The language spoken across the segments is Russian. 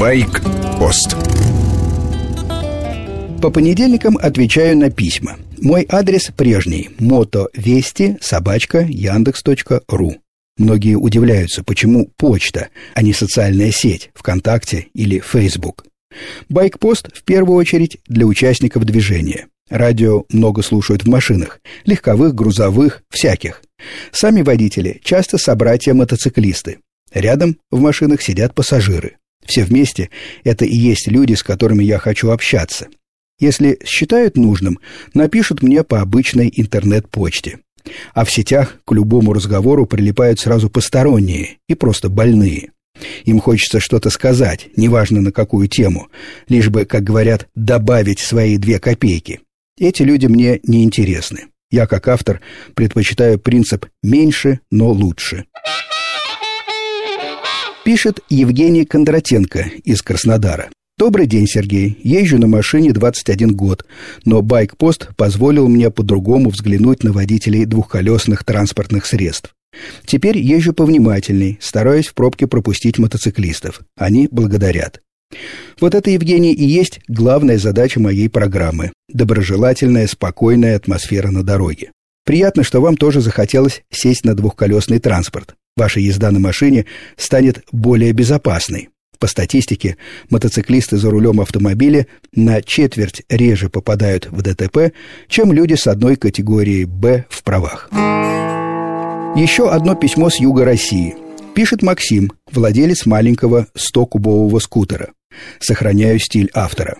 Байк-пост По понедельникам отвечаю на письма. Мой адрес прежний – мотовести собачка яндекс.ру. Многие удивляются, почему почта, а не социальная сеть, ВКонтакте или Фейсбук. Байкпост в первую очередь для участников движения. Радио много слушают в машинах, легковых, грузовых, всяких. Сами водители часто собратья-мотоциклисты. Рядом в машинах сидят пассажиры. Все вместе это и есть люди, с которыми я хочу общаться. Если считают нужным, напишут мне по обычной интернет-почте. А в сетях к любому разговору прилипают сразу посторонние и просто больные. Им хочется что-то сказать, неважно на какую тему, лишь бы, как говорят, добавить свои две копейки. Эти люди мне не интересны. Я, как автор, предпочитаю принцип «меньше, но лучше». Пишет Евгений Кондратенко из Краснодара. Добрый день, Сергей. Езжу на машине 21 год, но байк-пост позволил мне по-другому взглянуть на водителей двухколесных транспортных средств. Теперь езжу повнимательней, стараюсь в пробке пропустить мотоциклистов. Они благодарят. Вот это, Евгений, и есть главная задача моей программы – доброжелательная, спокойная атмосфера на дороге. Приятно, что вам тоже захотелось сесть на двухколесный транспорт. Ваша езда на машине станет более безопасной. По статистике, мотоциклисты за рулем автомобиля на четверть реже попадают в ДТП, чем люди с одной категорией «Б» в правах. Еще одно письмо с юга России. Пишет Максим, владелец маленького 100-кубового скутера. Сохраняю стиль автора.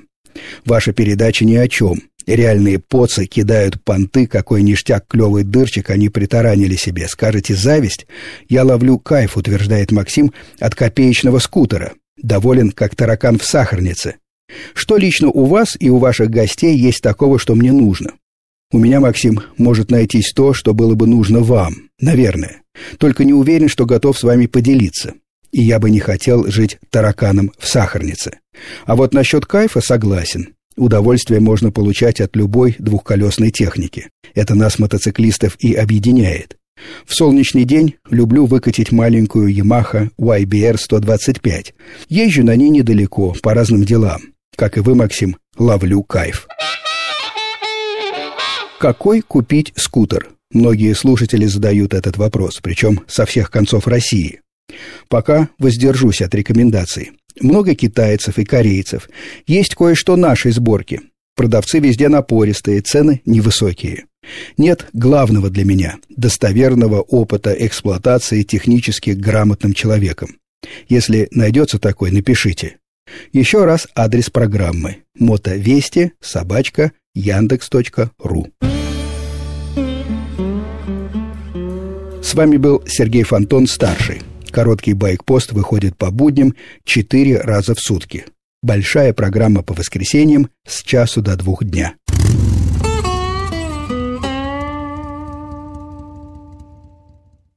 Ваша передача ни о чем. Реальные поцы кидают понты, какой ништяк клевый дырчик они притаранили себе. Скажете, зависть? Я ловлю кайф, утверждает Максим, от копеечного скутера доволен, как таракан в сахарнице. Что лично у вас и у ваших гостей есть такого, что мне нужно? У меня, Максим, может найтись то, что было бы нужно вам, наверное. Только не уверен, что готов с вами поделиться. И я бы не хотел жить тараканом в сахарнице. А вот насчет кайфа согласен. Удовольствие можно получать от любой двухколесной техники. Это нас, мотоциклистов, и объединяет. В солнечный день люблю выкатить маленькую Yamaha YBR 125. Езжу на ней недалеко, по разным делам. Как и вы, Максим, ловлю кайф. Какой купить скутер? Многие слушатели задают этот вопрос, причем со всех концов России. Пока воздержусь от рекомендаций. Много китайцев и корейцев. Есть кое-что нашей сборки. Продавцы везде напористые, цены невысокие. Нет главного для меня – достоверного опыта эксплуатации технически грамотным человеком. Если найдется такой, напишите. Еще раз адрес программы – мотовести собачка яндекс.ру. С вами был Сергей Фонтон, старший. Короткий байк-пост выходит по будням четыре раза в сутки. Большая программа по воскресеньям с часу до двух дня.